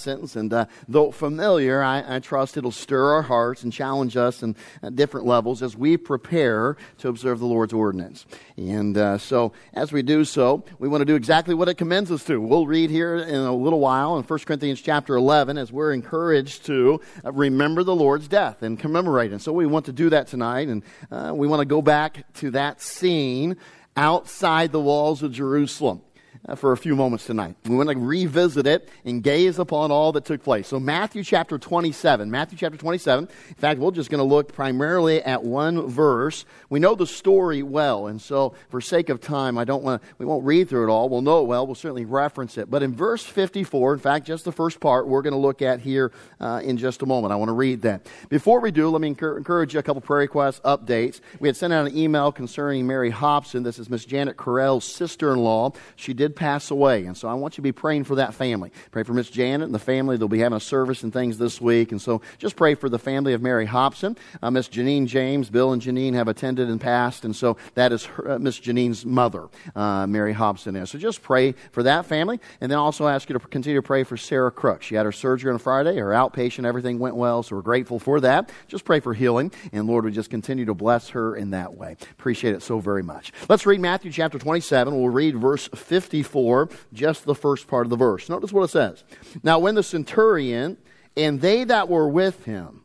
sentence, and uh, though familiar, I, I, trust it'll stir our hearts and challenge us in uh, different levels as we prepare to observe the Lord's ordinance. And uh, so, as we do so, we want to do exactly what it commends us to. We'll read here in a little while in 1 Corinthians chapter 11 as we're encouraged to uh, remember the Lord's death and commemorate. And so, we want to do that tonight, and uh, we want to go back to that scene outside the walls of Jerusalem. Uh, for a few moments tonight. We want to revisit it and gaze upon all that took place. So, Matthew chapter 27. Matthew chapter 27. In fact, we're just going to look primarily at one verse. We know the story well, and so for sake of time, I don't want to, we won't read through it all. We'll know it well. We'll certainly reference it. But in verse 54, in fact, just the first part, we're going to look at here uh, in just a moment. I want to read that. Before we do, let me encourage you a couple prayer requests, updates. We had sent out an email concerning Mary Hobson. This is Miss Janet Carell's sister in law. She did pass away. And so I want you to be praying for that family. Pray for Miss Janet and the family. They'll be having a service and things this week. And so just pray for the family of Mary Hobson. Uh, Miss Janine James, Bill and Janine have attended and passed. And so that is uh, Miss Janine's mother, uh, Mary Hobson is. So just pray for that family. And then also ask you to continue to pray for Sarah Crook. She had her surgery on Friday, her outpatient, everything went well. So we're grateful for that. Just pray for healing. And Lord would just continue to bless her in that way. Appreciate it so very much. Let's read Matthew chapter 27. We'll read verse 50 54, just the first part of the verse. Notice what it says. Now, when the centurion and they that were with him,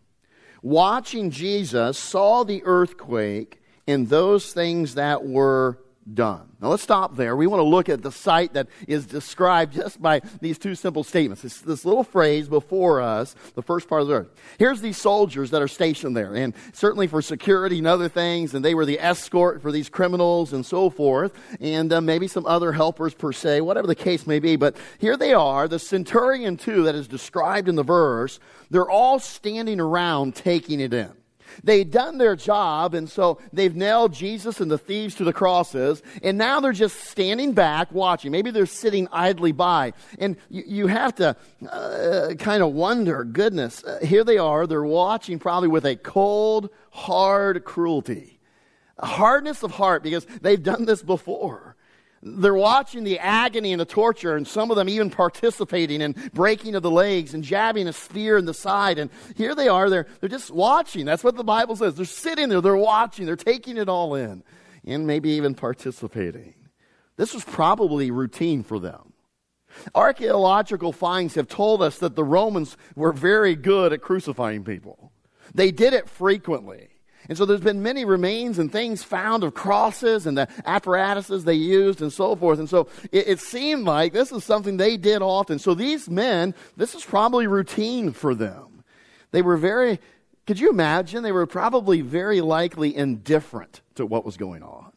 watching Jesus, saw the earthquake and those things that were done. Now let's stop there. We want to look at the sight that is described just by these two simple statements. It's this little phrase before us, the first part of the earth. Here's these soldiers that are stationed there, and certainly for security and other things, and they were the escort for these criminals and so forth, and uh, maybe some other helpers per se, whatever the case may be. But here they are, the centurion too that is described in the verse. They're all standing around taking it in. They'd done their job, and so they've nailed Jesus and the thieves to the crosses, and now they're just standing back watching. Maybe they're sitting idly by. And you, you have to uh, kind of wonder goodness, uh, here they are, they're watching probably with a cold, hard cruelty. A hardness of heart because they've done this before. They're watching the agony and the torture, and some of them even participating in breaking of the legs and jabbing a spear in the side. And here they are, they're, they're just watching. That's what the Bible says. They're sitting there, they're watching, they're taking it all in, and maybe even participating. This was probably routine for them. Archaeological finds have told us that the Romans were very good at crucifying people. They did it frequently. And so there's been many remains and things found of crosses and the apparatuses they used and so forth. And so it, it, seemed like this is something they did often. So these men, this is probably routine for them. They were very, could you imagine? They were probably very likely indifferent to what was going on.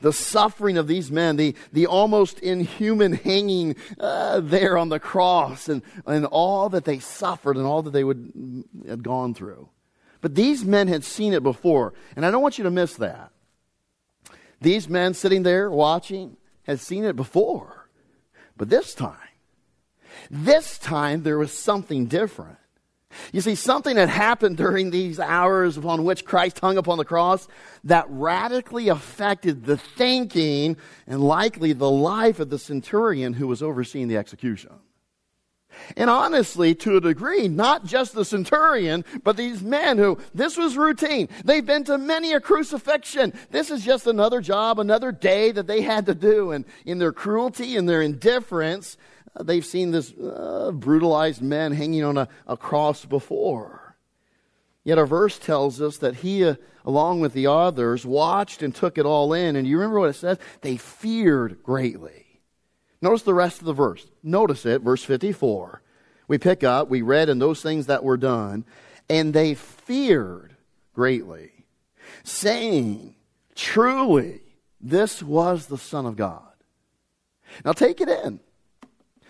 The suffering of these men, the, the almost inhuman hanging uh, there on the cross, and, and all that they suffered and all that they would, had gone through. But these men had seen it before, and I don't want you to miss that. These men sitting there watching had seen it before. But this time, this time there was something different. You see, something had happened during these hours upon which Christ hung upon the cross that radically affected the thinking and likely the life of the centurion who was overseeing the execution. And honestly, to a degree, not just the centurion, but these men who, this was routine. They've been to many a crucifixion. This is just another job, another day that they had to do. And in their cruelty and their indifference, uh, they've seen this uh, brutalized man hanging on a, a, cross before. Yet our verse tells us that he, uh, along with the others, watched and took it all in. And you remember what it says? They feared greatly. Notice the rest of the verse. Notice it, verse 54. We pick up, we read, in those things that were done, and they feared greatly, saying, Truly, this was the Son of God. Now take it in.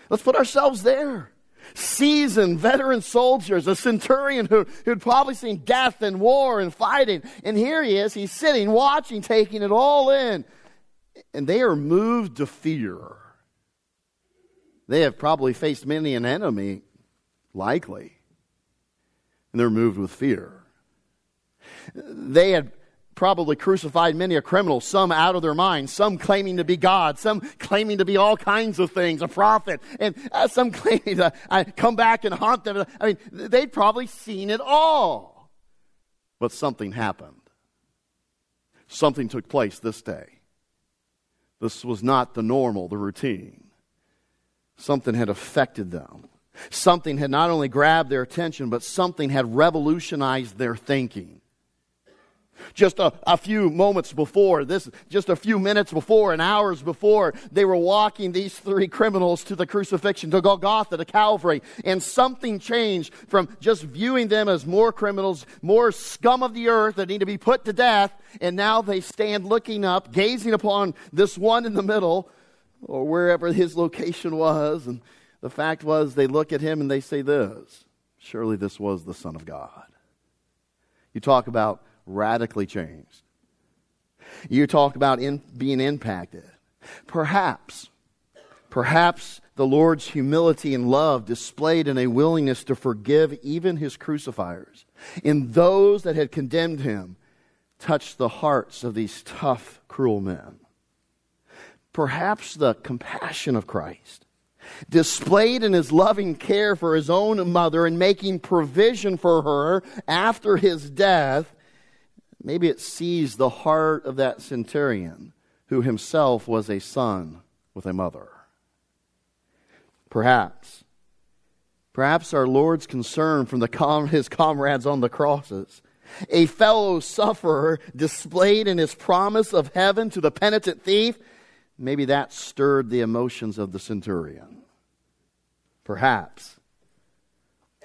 Let's put ourselves there. Seasoned veteran soldiers, a centurion who, who'd probably seen death and war and fighting. And here he is, he's sitting, watching, taking it all in. And they are moved to fear. They have probably faced many an enemy, likely, and they're moved with fear. They had probably crucified many a criminal, some out of their minds, some claiming to be God, some claiming to be all kinds of things, a prophet, and uh, some claiming to uh, come back and haunt them. I mean, they'd probably seen it all. But something happened. Something took place this day. This was not the normal, the routine. Something had affected them. Something had not only grabbed their attention, but something had revolutionized their thinking just a, a, few moments before, this, just a few minutes before and hours before, they were walking these three criminals to the crucifixion, to Golgotha, to Calvary, and something changed from just viewing them as more criminals, more scum of the earth that need to be put to death, and now they stand looking up, gazing upon this one in the middle, or wherever his location was, and the fact was they look at him and they say this, surely this was the Son of God. You talk about radically changed. You talk about in, being impacted. Perhaps, perhaps the Lord's humility and love displayed in a willingness to forgive even his crucifiers in those that had condemned him touched the hearts of these tough, cruel men. Perhaps the compassion of Christ displayed in his loving care for his own mother and making provision for her after his death Maybe it seized the heart of that centurion who himself was a son with a mother. Perhaps. Perhaps our Lord's concern from com- his comrades on the crosses. A fellow sufferer displayed in his promise of heaven to the penitent thief. Maybe that stirred the emotions of the centurion. Perhaps.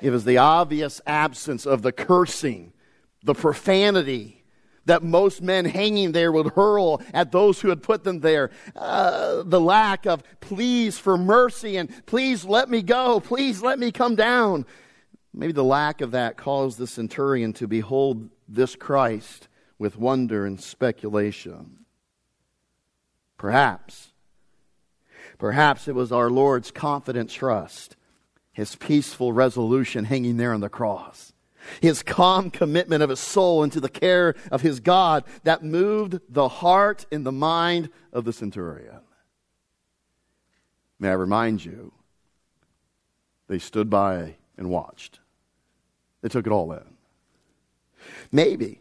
It was the obvious absence of the cursing, the profanity, that most men hanging there would hurl at those who had put them there. Uh, the lack of pleas for mercy and please let me go, please let me come down. Maybe the lack of that caused the centurion to behold this Christ with wonder and speculation. Perhaps, perhaps it was our Lord's confident trust, his peaceful resolution hanging there on the cross his calm commitment of his soul into the care of his God that moved the heart and the mind of the centurion. May I remind you, they stood by and watched. They took it all in. Maybe,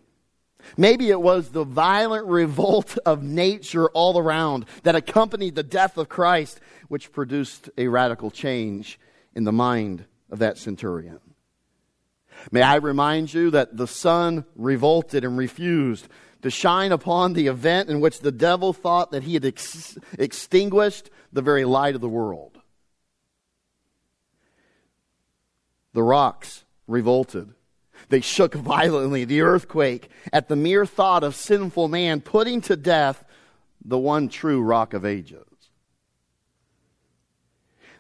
maybe it was the violent revolt of nature all around that accompanied the death of Christ, which produced a radical change in the mind of that centurion. May I remind you that the sun revolted and refused to shine upon the event in which the devil thought that he had ex- extinguished the very light of the world. The rocks revolted. They shook violently, the earthquake, at the mere thought of sinful man putting to death the one true rock of ages.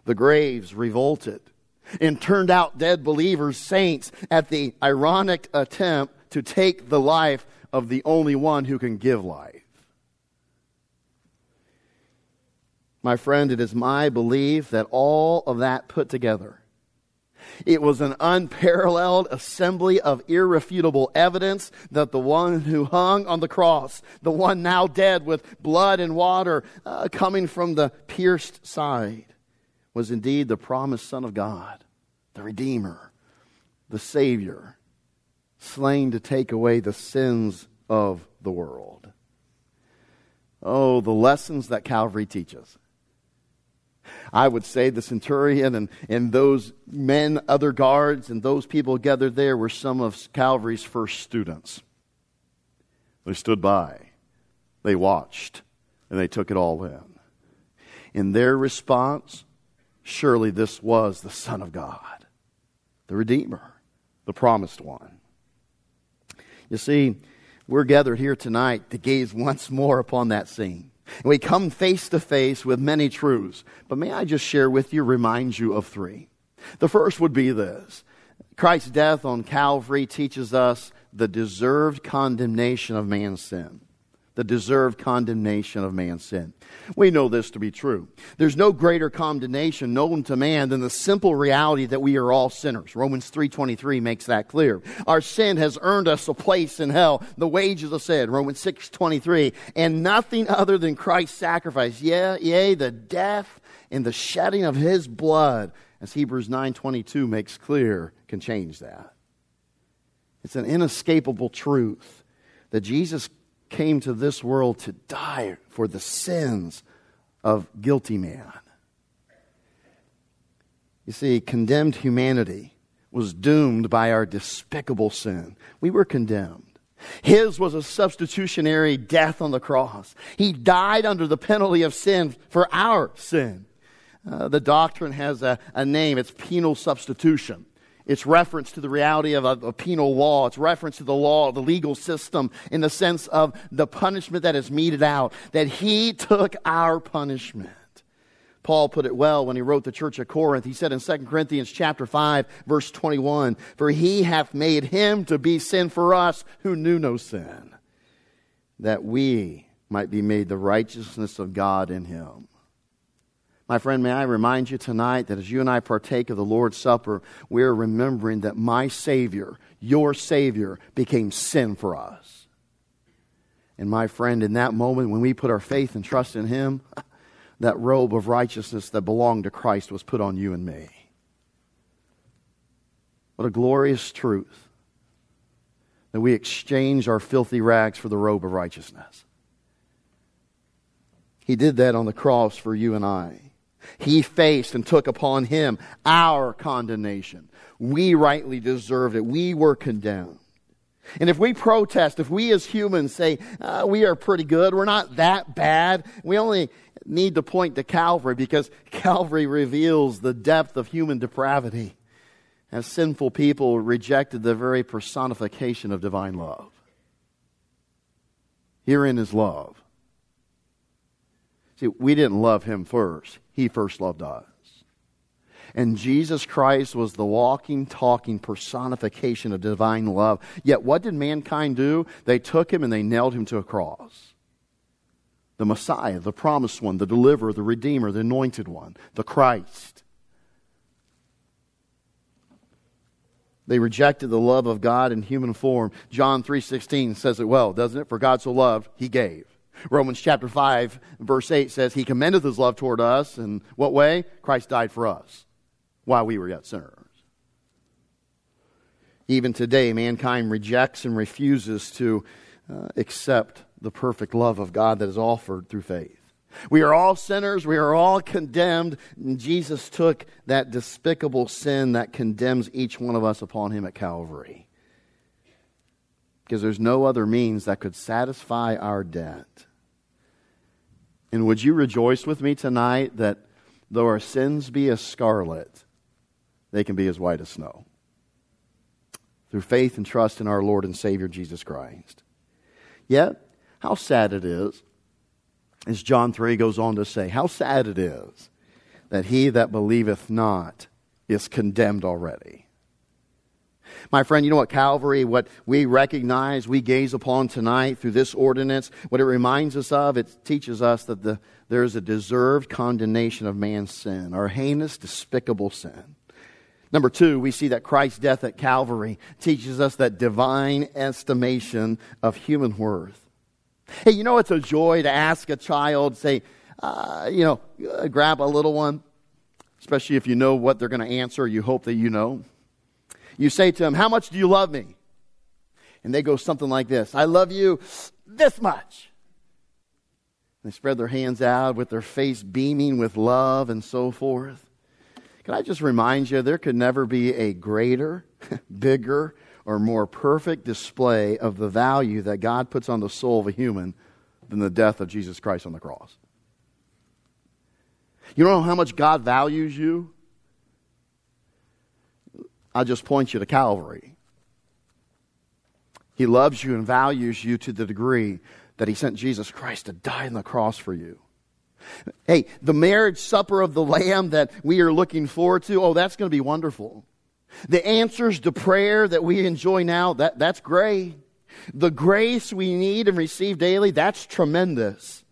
The graves revolted and turned out dead believers, saints, at the ironic attempt to take the life of the only one who can give life. My friend, it is my belief that all of that put together, it was an unparalleled assembly of irrefutable evidence that the one who hung on the cross, the one now dead with blood and water uh, coming from the pierced side, was indeed the promised Son of God, the Redeemer, the Savior, slain to take away the sins of the world. Oh, the lessons that Calvary teaches. I would say the centurion and, and those men, other guards, and those people gathered there were some of Calvary's first students. They stood by, they watched, and they took it all in. In their response, Surely this was the Son of God, the Redeemer, the promised one. You see, we're gathered here tonight to gaze once more upon that scene. And we come face to face with many truths. But may I just share with you, remind you of three. The first would be this Christ's death on Calvary teaches us the deserved condemnation of man's sin. The deserved condemnation of man's sin. We know this to be true. There's no greater condemnation known to man than the simple reality that we are all sinners. Romans 3:23 makes that clear. Our sin has earned us a place in hell, the wages of sin. Romans 6:23, and nothing other than Christ's sacrifice, yeah, yea, the death and the shedding of his blood, as Hebrews 9:22 makes clear, can change that. It's an inescapable truth that Jesus came to this world to die for the sins of guilty man. You see, condemned humanity was doomed by our despicable sin. We were condemned. His was a substitutionary death on the cross. He died under the penalty of sin for our sin. Uh, the doctrine has a, a name, it's penal substitution. It's reference to the reality of a, a, penal law. It's reference to the law, the legal system, in the sense of the punishment that is meted out, that he took our punishment. Paul put it well when he wrote the church of Corinth. He said in 2 Corinthians chapter 5, verse 21, For he hath made him to be sin for us who knew no sin, that we might be made the righteousness of God in him. My friend, may I remind you tonight that as you and I partake of the Lord's Supper, we are remembering that my Savior, your Savior, became sin for us. And my friend, in that moment when we put our faith and trust in Him, that robe of righteousness that belonged to Christ was put on you and me. What a glorious truth that we exchange our filthy rags for the robe of righteousness. He did that on the cross for you and I. He faced and took upon him our condemnation. We rightly deserved it. We were condemned. And if we protest, if we as humans say, uh, we are pretty good, we're not that bad, we only need to point to Calvary because Calvary reveals the depth of human depravity as sinful people rejected the very personification of divine love. Herein is love. See, we didn't love him first. He first loved us. And Jesus Christ was the walking, talking personification of divine love. Yet what did mankind do? They took him and they nailed him to a cross. The Messiah, the promised one, the deliverer, the redeemer, the anointed one, the Christ. They rejected the love of God in human form. John 3:16 says it well, doesn't it? For God so loved, he gave. Romans chapter 5, verse 8 says, He commendeth His love toward us. In what way? Christ died for us while we were yet sinners. Even today, mankind rejects and refuses to uh, accept the perfect love of God that is offered through faith. We are all sinners. We are all condemned. And Jesus took that despicable sin that condemns each one of us upon him at Calvary. Because there's no other means that could satisfy our debt. And would you rejoice with me tonight that though our sins be as scarlet, they can be as white as snow? Through faith and trust in our Lord and Savior Jesus Christ. Yet, how sad it is, as John 3 goes on to say, how sad it is that he that believeth not is condemned already. My friend, you know what Calvary, what we recognize, we gaze upon tonight through this ordinance, what it reminds us of, it teaches us that the, there is a deserved condemnation of man's sin, our heinous, despicable sin. Number two, we see that Christ's death at Calvary teaches us that divine estimation of human worth. Hey, you know, it's a joy to ask a child, say, uh, you know, uh, grab a little one, especially if you know what they're going to answer, you hope that you know. You say to them, How much do you love me? And they go something like this I love you this much. They spread their hands out with their face beaming with love and so forth. Can I just remind you, there could never be a greater, bigger, or more perfect display of the value that God puts on the soul of a human than the death of Jesus Christ on the cross. You don't know how much God values you? I'll just point you to Calvary. He loves you and values you to the degree that he sent Jesus Christ to die on the cross for you. Hey, the marriage supper of the Lamb that we are looking forward to, oh, that's going to be wonderful. The answers to prayer that we enjoy now, that, that's great. The grace we need and receive daily, that's tremendous.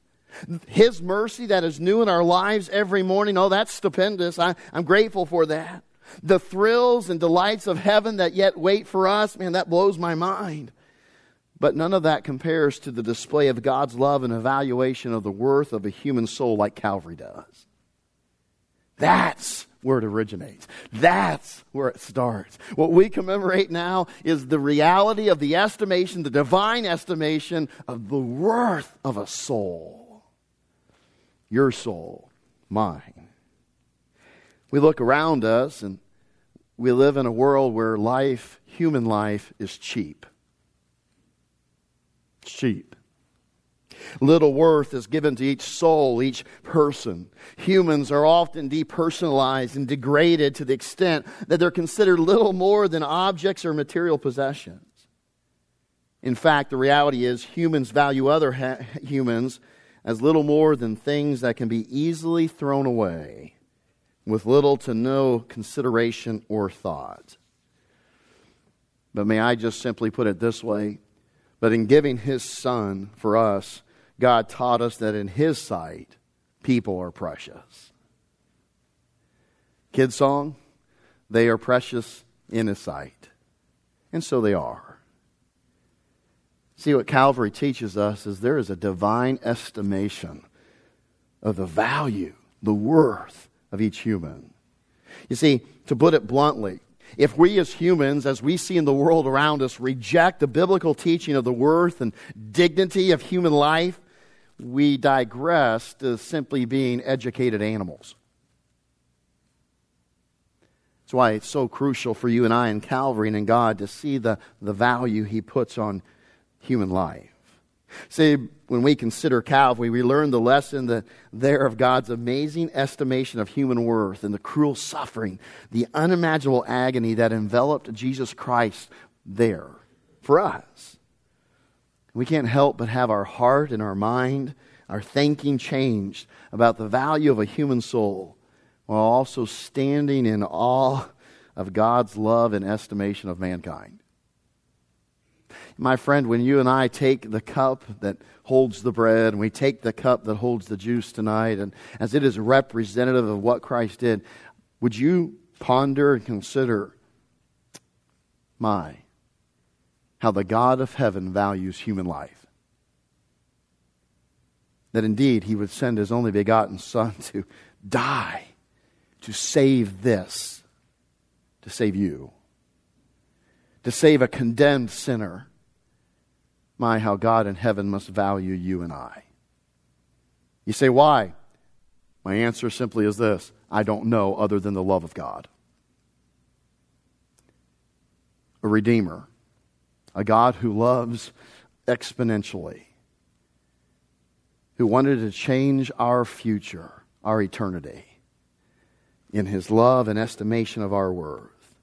His mercy that is new in our lives every morning, oh, that's stupendous. I, I'm grateful for that. The thrills and delights of heaven that yet wait for us, man, that blows my mind. But none of that compares to the display of God's love and evaluation of the worth of a human soul like Calvary does. That's where it originates. That's where it starts. What we commemorate now is the reality of the estimation, the divine estimation of the worth of a soul. Your soul, mine. We look around us and we live in a world where life, human life, is cheap. Cheap. Little worth is given to each soul, each person. Humans are often depersonalized and degraded to the extent that they're considered little more than objects or material possessions. In fact, the reality is humans value other ha- humans as little more than things that can be easily thrown away with little to no consideration or thought. But may I just simply put it this way? But in giving his son for us, God taught us that in His sight, people are precious. Kid song, they are precious in His sight. And so they are. See, what Calvary teaches us is there is a divine estimation of the value, the worth of each human. You see, to put it bluntly, if we as humans, as we see in the world around us, reject the biblical teaching of the worth and dignity of human life, we digress to simply being educated animals. That's why it's so crucial for you and I in Calvary and in God to see the, the value He puts on human life. See, when we consider Calvary, we learn the lesson that there of God's amazing estimation of human worth and the cruel suffering, the unimaginable agony that enveloped Jesus Christ there for us. We can't help but have our heart and our mind, our thinking changed about the value of a human soul while also standing in awe of God's love and estimation of mankind. My friend, when you and I take the cup that holds the bread and we take the cup that holds the juice tonight, and as it is representative of what Christ did, would you ponder and consider my how the God of heaven values human life. That indeed he would send his only begotten Son to die to save this, to save you, to save a condemned sinner. My, how God in heaven must value you and I. You say, why? My answer simply is this I don't know other than the love of God. A Redeemer a God who loves exponentially, who wanted to change our future, our eternity, in his love and estimation of our worth.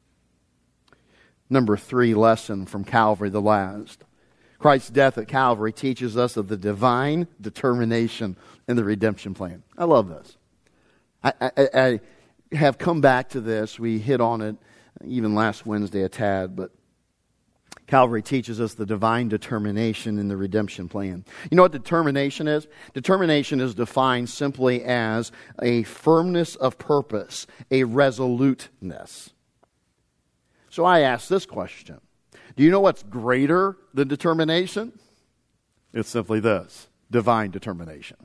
Number three lesson from Calvary, the last. Christ's death at Calvary teaches us of the divine determination in the redemption plan. I love this. I, I, I have come back to this. We hit on it even last Wednesday a tad, but Calvary teaches us the divine determination in the redemption plan. You know what determination is? Determination is defined simply as a firmness of purpose, a resoluteness. So I ask this question Do you know what's greater than determination? It's simply this divine determination.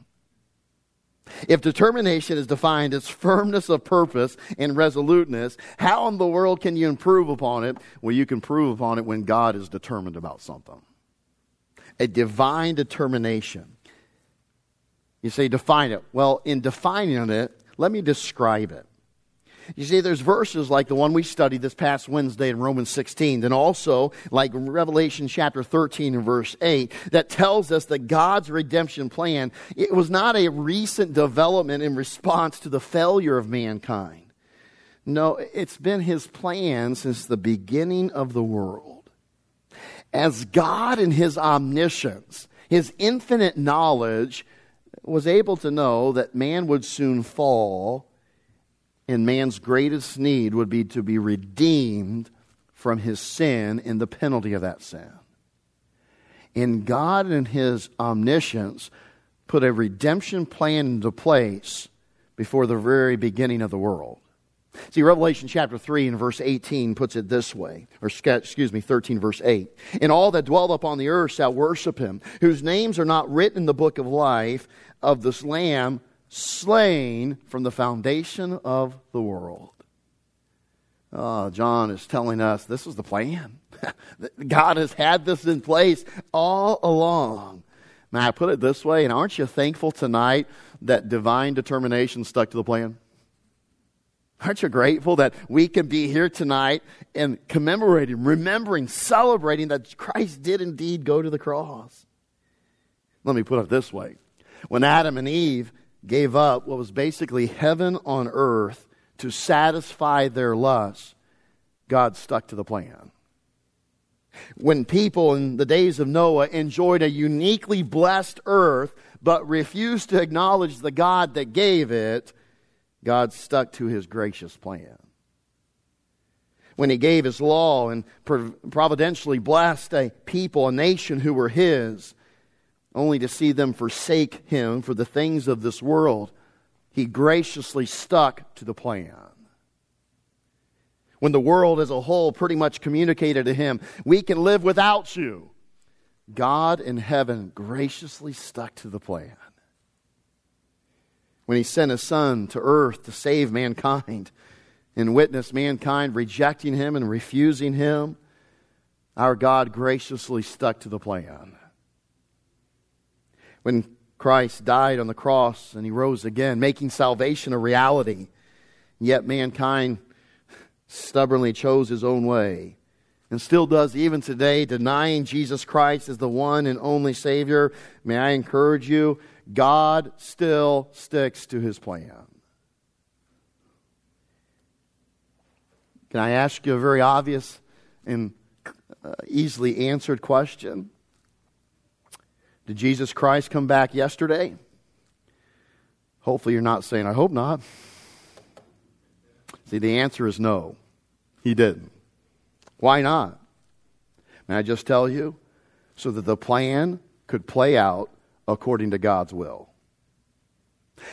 If determination is defined as firmness of purpose and resoluteness, how in the world can you improve upon it? Well, you can improve upon it when God is determined about something. A divine determination. You say, define it. Well, in defining it, let me describe it. You see, there's verses like the one we studied this past Wednesday in Romans 16, and also like Revelation chapter 13 and verse 8, that tells us that God's redemption plan, it was not a recent development in response to the failure of mankind. No, it's been his plan since the beginning of the world. As God in his omniscience, his infinite knowledge, was able to know that man would soon fall and man's greatest need would be to be redeemed from his sin and the penalty of that sin. And God, in His omniscience, put a redemption plan into place before the very beginning of the world. See, Revelation chapter 3 and verse 18 puts it this way, or excuse me, 13 verse 8. And all that dwell upon the earth shall worship him, whose names are not written in the book of life of this Lamb slain from the foundation of the world. Oh, John is telling us this is the plan. God has had this in place all along. May I put it this way, and aren't you thankful tonight that divine determination stuck to the plan? Aren't you grateful that we can be here tonight and commemorating, remembering, celebrating that Christ did indeed go to the cross? Let me put it this way. When Adam and Eve gave up what was basically heaven on earth to satisfy their lusts, God stuck to the plan. When people in the days of Noah enjoyed a uniquely blessed earth but refused to acknowledge the God that gave it, God stuck to his gracious plan. When he gave his law and providentially blessed a people, a nation who were his, only to see them forsake him for the things of this world, he graciously stuck to the plan. When the world as a whole pretty much communicated to him, we can live without you, God in heaven graciously stuck to the plan when he sent his son to earth to save mankind and witness mankind rejecting him and refusing him, our God graciously stuck to the plan. When Christ died on the cross and he rose again, making salvation a reality, yet mankind stubbornly chose his own way and still does even today, denying Jesus Christ as the one and only Savior. May I encourage you God still sticks to his plan. Can I ask you a very obvious and uh, easily answered question? Did Jesus Christ come back yesterday? Hopefully, you're not saying, I hope not. See, the answer is no. He didn't. Why not? May I just tell you? So that the plan could play out according to God's will.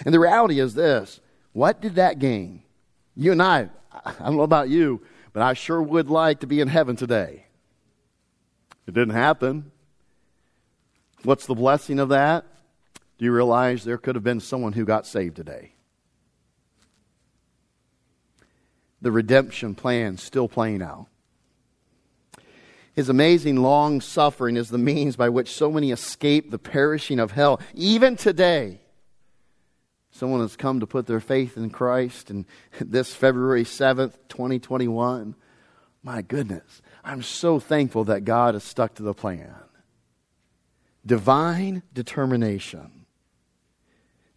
And the reality is this what did that gain? You and I, I don't know about you, but I sure would like to be in heaven today. It didn't happen. What's the blessing of that? Do you realize there could have been someone who got saved today? The redemption plan still playing out. His amazing long suffering is the means by which so many escape the perishing of hell. Even today, someone has come to put their faith in Christ, and this February 7th, 2021, my goodness, I'm so thankful that God has stuck to the plan. Divine determination.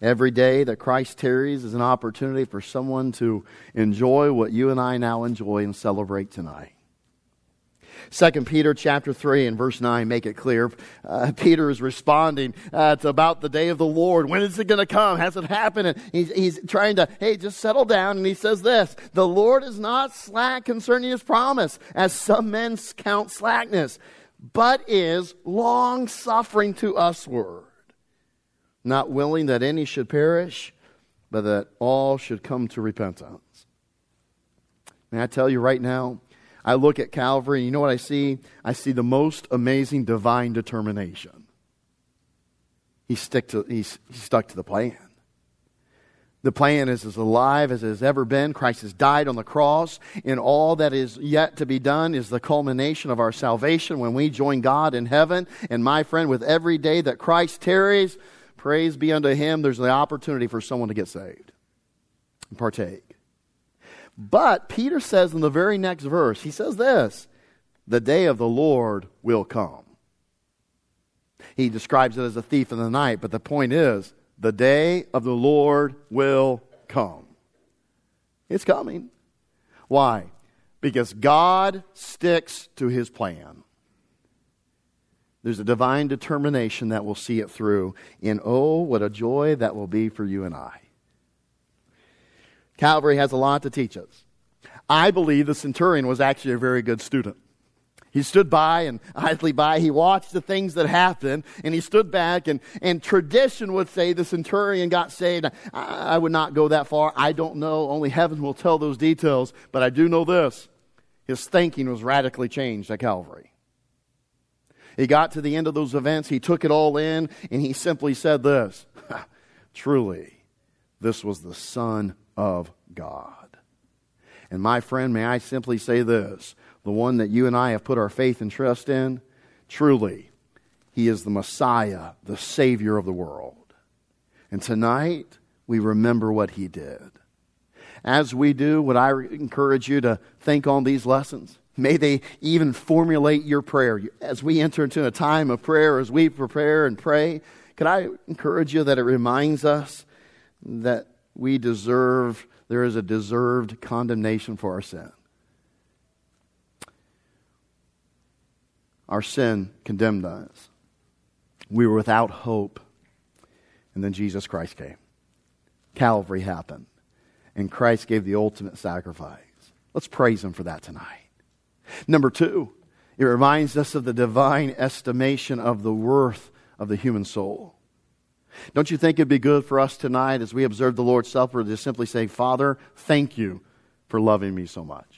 Every day that Christ tarries is an opportunity for someone to enjoy what you and I now enjoy and celebrate tonight. Second Peter chapter 3 and verse 9 make it clear. Uh, Peter is responding uh, to about the day of the Lord. When is it going to come? Has it happened? And he's, he's trying to, hey, just settle down. And he says this, the Lord is not slack concerning his promise, as some men count slackness, but is long suffering to usward, not willing that any should perish, but that all should come to repentance. May I tell you right now, I look at Calvary, and you know what I see? I see the most amazing divine determination. He, stick to, he stuck to the plan. The plan is as alive as it has ever been. Christ has died on the cross, and all that is yet to be done is the culmination of our salvation when we join God in heaven. And my friend, with every day that Christ tarries, praise be unto him, there's the opportunity for someone to get saved and partake. But Peter says in the very next verse, he says this the day of the Lord will come. He describes it as a thief in the night, but the point is, the day of the Lord will come. It's coming. Why? Because God sticks to his plan. There's a divine determination that will see it through. And oh, what a joy that will be for you and I. Calvary has a lot to teach us. I believe the centurion was actually a very good student. He stood by and idly by. He watched the things that happened and he stood back. And, and tradition would say the centurion got saved. I, I would not go that far. I don't know. Only heaven will tell those details. But I do know this his thinking was radically changed at Calvary. He got to the end of those events, he took it all in, and he simply said this Truly, this was the Son of God. And my friend, may I simply say this the one that you and I have put our faith and trust in, truly, he is the Messiah, the Savior of the world. And tonight, we remember what he did. As we do, would I encourage you to think on these lessons? May they even formulate your prayer. As we enter into a time of prayer, as we prepare and pray, could I encourage you that it reminds us that we deserve, there is a deserved condemnation for our sin. Our sin condemned us. We were without hope. And then Jesus Christ came. Calvary happened. And Christ gave the ultimate sacrifice. Let's praise Him for that tonight. Number two, it reminds us of the divine estimation of the worth of the human soul. Don't you think it'd be good for us tonight as we observe the Lord's Supper to simply say, Father, thank you for loving me so much?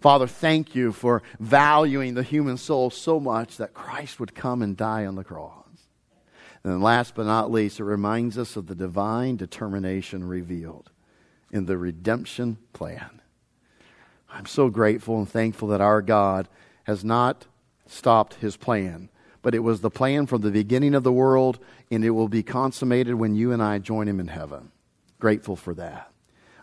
Father, thank you for valuing the human soul so much that Christ would come and die on the cross. And last but not least, it reminds us of the divine determination revealed in the redemption plan. I'm so grateful and thankful that our God has not stopped his plan, but it was the plan from the beginning of the world, and it will be consummated when you and I join him in heaven. Grateful for that.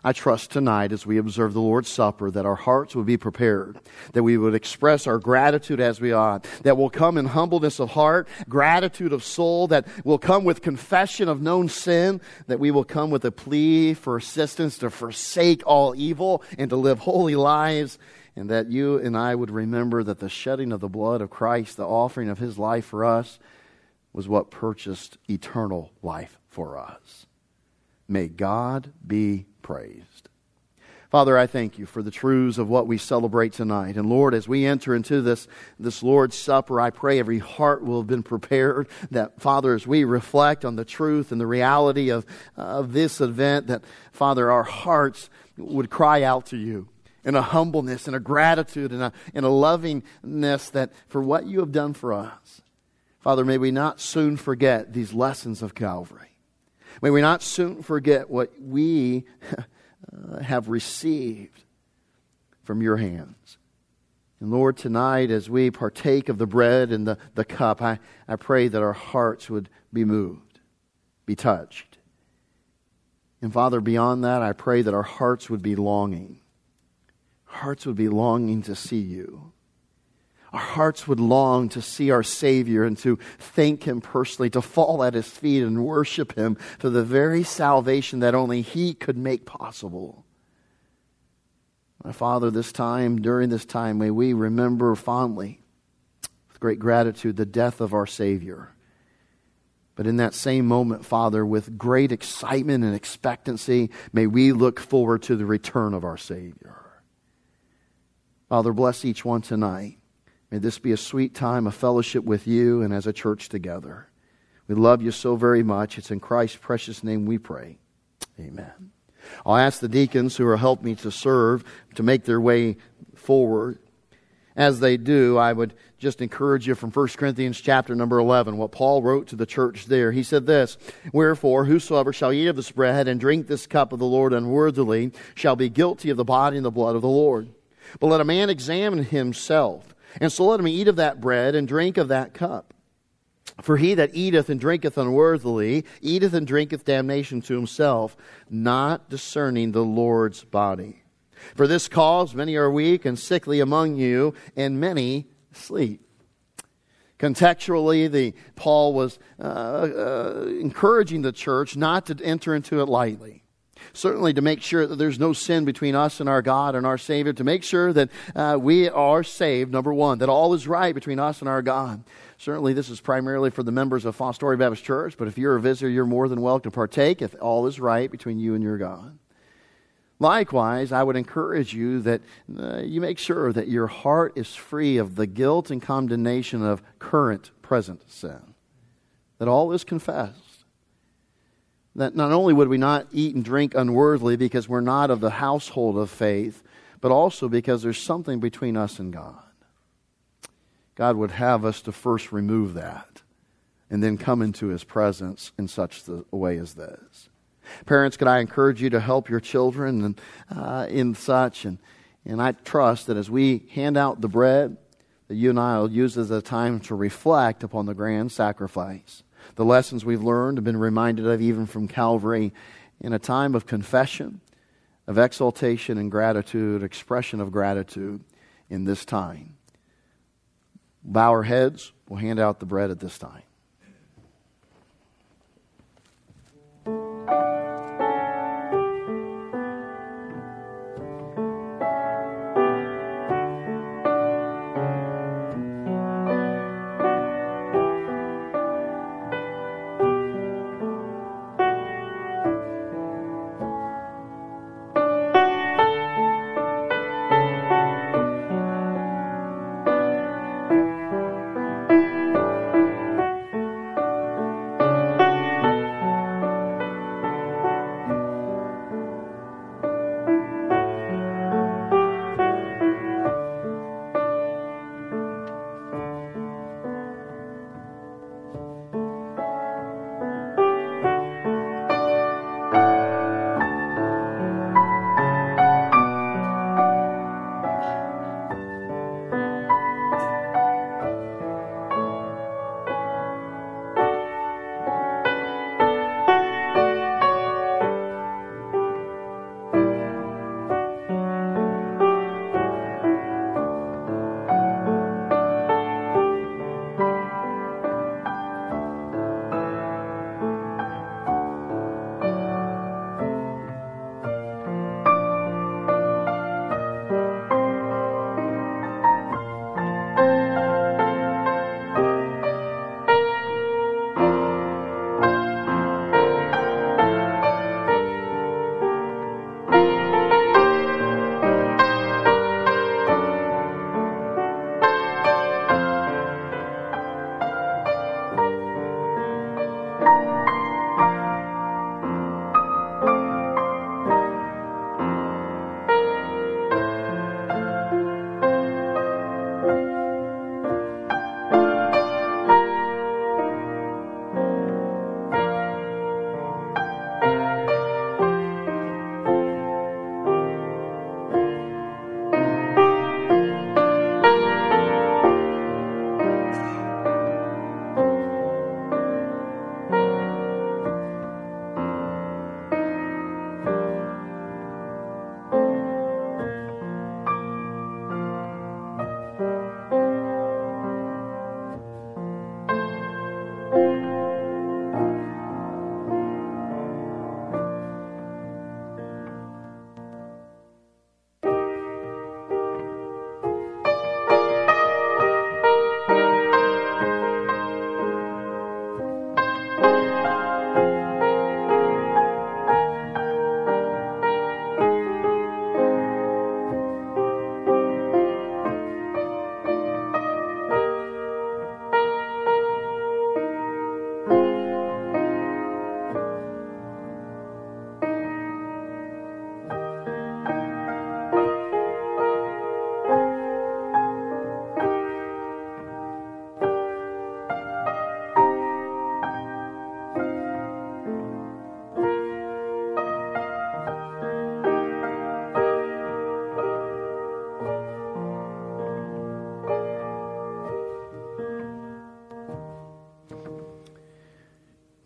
I trust tonight as we observe the Lord's Supper that our hearts will be prepared, that we would express our gratitude as we ought, that will come in humbleness of heart, gratitude of soul, that will come with confession of known sin, that we will come with a plea for assistance to forsake all evil and to live holy lives, and that you and I would remember that the shedding of the blood of Christ, the offering of his life for us, was what purchased eternal life for us. May God be praised. Father, I thank you for the truths of what we celebrate tonight. And Lord, as we enter into this, this Lord's Supper, I pray every heart will have been prepared. That, Father, as we reflect on the truth and the reality of, of this event, that, Father, our hearts would cry out to you in a humbleness and a gratitude and a, and a lovingness that for what you have done for us. Father, may we not soon forget these lessons of Calvary. May we not soon forget what we uh, have received from your hands. And Lord, tonight as we partake of the bread and the, the cup, I, I pray that our hearts would be moved, be touched. And Father, beyond that, I pray that our hearts would be longing. Hearts would be longing to see you. Our hearts would long to see our Savior and to thank Him personally, to fall at His feet and worship Him for the very salvation that only He could make possible. My Father, this time, during this time, may we remember fondly, with great gratitude, the death of our Savior. But in that same moment, Father, with great excitement and expectancy, may we look forward to the return of our Savior. Father, bless each one tonight. May this be a sweet time of fellowship with you and as a church together. We love you so very much. It's in Christ's precious name we pray. Amen. I'll ask the deacons who will help me to serve to make their way forward. As they do, I would just encourage you from 1 Corinthians chapter number 11, what Paul wrote to the church there. He said this, Wherefore, whosoever shall eat of this bread and drink this cup of the Lord unworthily shall be guilty of the body and the blood of the Lord. But let a man examine himself and so let him eat of that bread and drink of that cup. For he that eateth and drinketh unworthily eateth and drinketh damnation to himself, not discerning the Lord's body. For this cause many are weak and sickly among you, and many sleep. Contextually, the, Paul was uh, uh, encouraging the church not to enter into it lightly certainly to make sure that there's no sin between us and our God and our Savior, to make sure that uh, we are saved, number one, that all is right between us and our God. Certainly, this is primarily for the members of Fostoria Baptist Church, but if you're a visitor, you're more than welcome to partake if all is right between you and your God. Likewise, I would encourage you that uh, you make sure that your heart is free of the guilt and condemnation of current, present sin. That all is confessed. That not only would we not eat and drink unworthily because we're not of the household of faith, but also because there's something between us and God. God would have us to first remove that and then come into his presence in such a way as this. Parents, could I encourage you to help your children and, uh, in such? And, and I trust that as we hand out the bread, that you and I will use as a time to reflect upon the grand sacrifice. The lessons we've learned have been reminded of even from Calvary in a time of confession, of exaltation and gratitude, expression of gratitude in this time. Bow our heads. We'll hand out the bread at this time.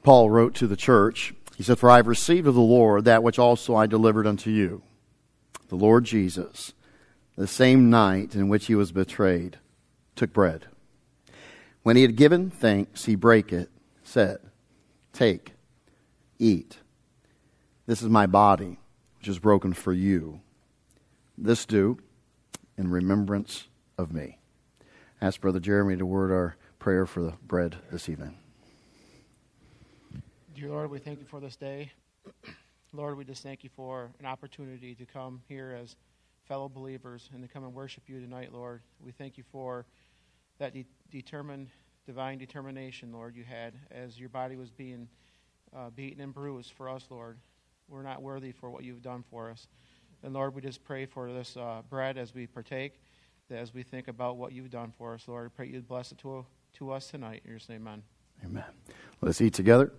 Paul wrote to the church. He said, For I have received of the Lord that which also I delivered unto you. The Lord Jesus, the same night in which he was betrayed, took bread. When he had given thanks, he brake it, said, Take, eat. This is my body, which is broken for you. This do in remembrance of me. Ask Brother Jeremy to word our prayer for the bread this evening. Dear Lord, we thank you for this day. Lord, we just thank you for an opportunity to come here as fellow believers and to come and worship you tonight, Lord. We thank you for that de- determined, divine determination, Lord, you had as your body was being uh, beaten and bruised for us, Lord. We're not worthy for what you've done for us. And Lord, we just pray for this uh, bread as we partake, as we think about what you've done for us, Lord, I pray you'd bless it to, to us tonight. In your name, amen. Amen. Let's eat together.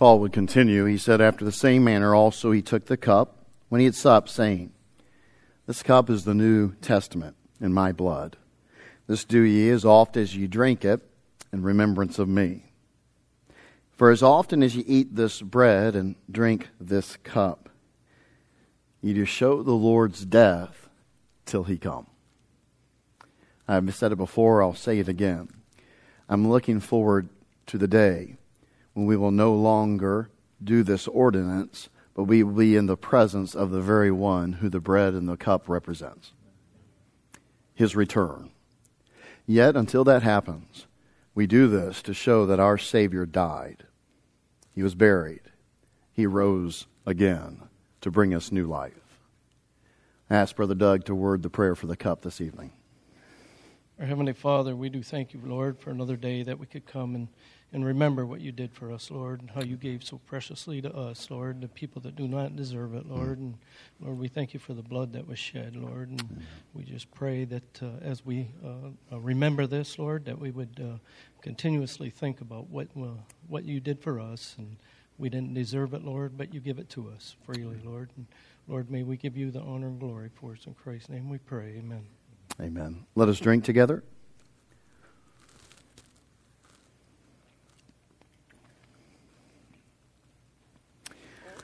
Paul would continue. He said, After the same manner also he took the cup when he had supped, saying, This cup is the New Testament in my blood. This do ye as oft as ye drink it in remembrance of me. For as often as ye eat this bread and drink this cup, ye do show the Lord's death till he come. I've said it before, I'll say it again. I'm looking forward to the day when we will no longer do this ordinance, but we will be in the presence of the very one who the bread and the cup represents his return. Yet, until that happens, we do this to show that our Savior died. He was buried. He rose again to bring us new life. I ask Brother Doug to word the prayer for the cup this evening. Our Heavenly Father, we do thank you, Lord, for another day that we could come and, and remember what you did for us, Lord, and how you gave so preciously to us, Lord, the people that do not deserve it, Lord. And Lord, we thank you for the blood that was shed, Lord. And we just pray that uh, as we uh, uh remember this, Lord, that we would uh, continuously think about what, uh, what you did for us. And we didn't deserve it, Lord, but you give it to us freely, Lord. And Lord, may we give you the honor and glory for us. In Christ's name we pray. Amen. Amen. Let us drink together.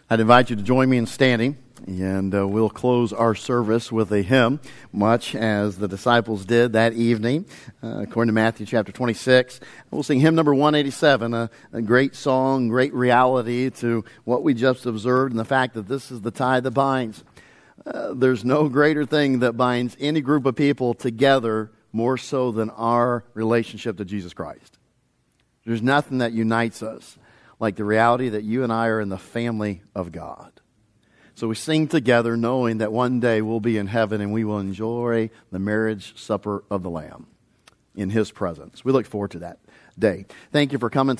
I'd invite you to join me in standing, and uh, we'll close our service with a hymn, much as the disciples did that evening, uh, according to Matthew chapter 26. We'll sing hymn number 187, a, a, great song, great reality to what we just observed, and the fact that this is the tie that binds. There's no greater thing that binds any group of people together more so than our relationship to Jesus Christ. There's nothing that unites us like the reality that you and I are in the family of God. So we sing together knowing that one day we'll be in heaven and we will enjoy the marriage supper of the Lamb in His presence. We look forward to that day. Thank you for coming.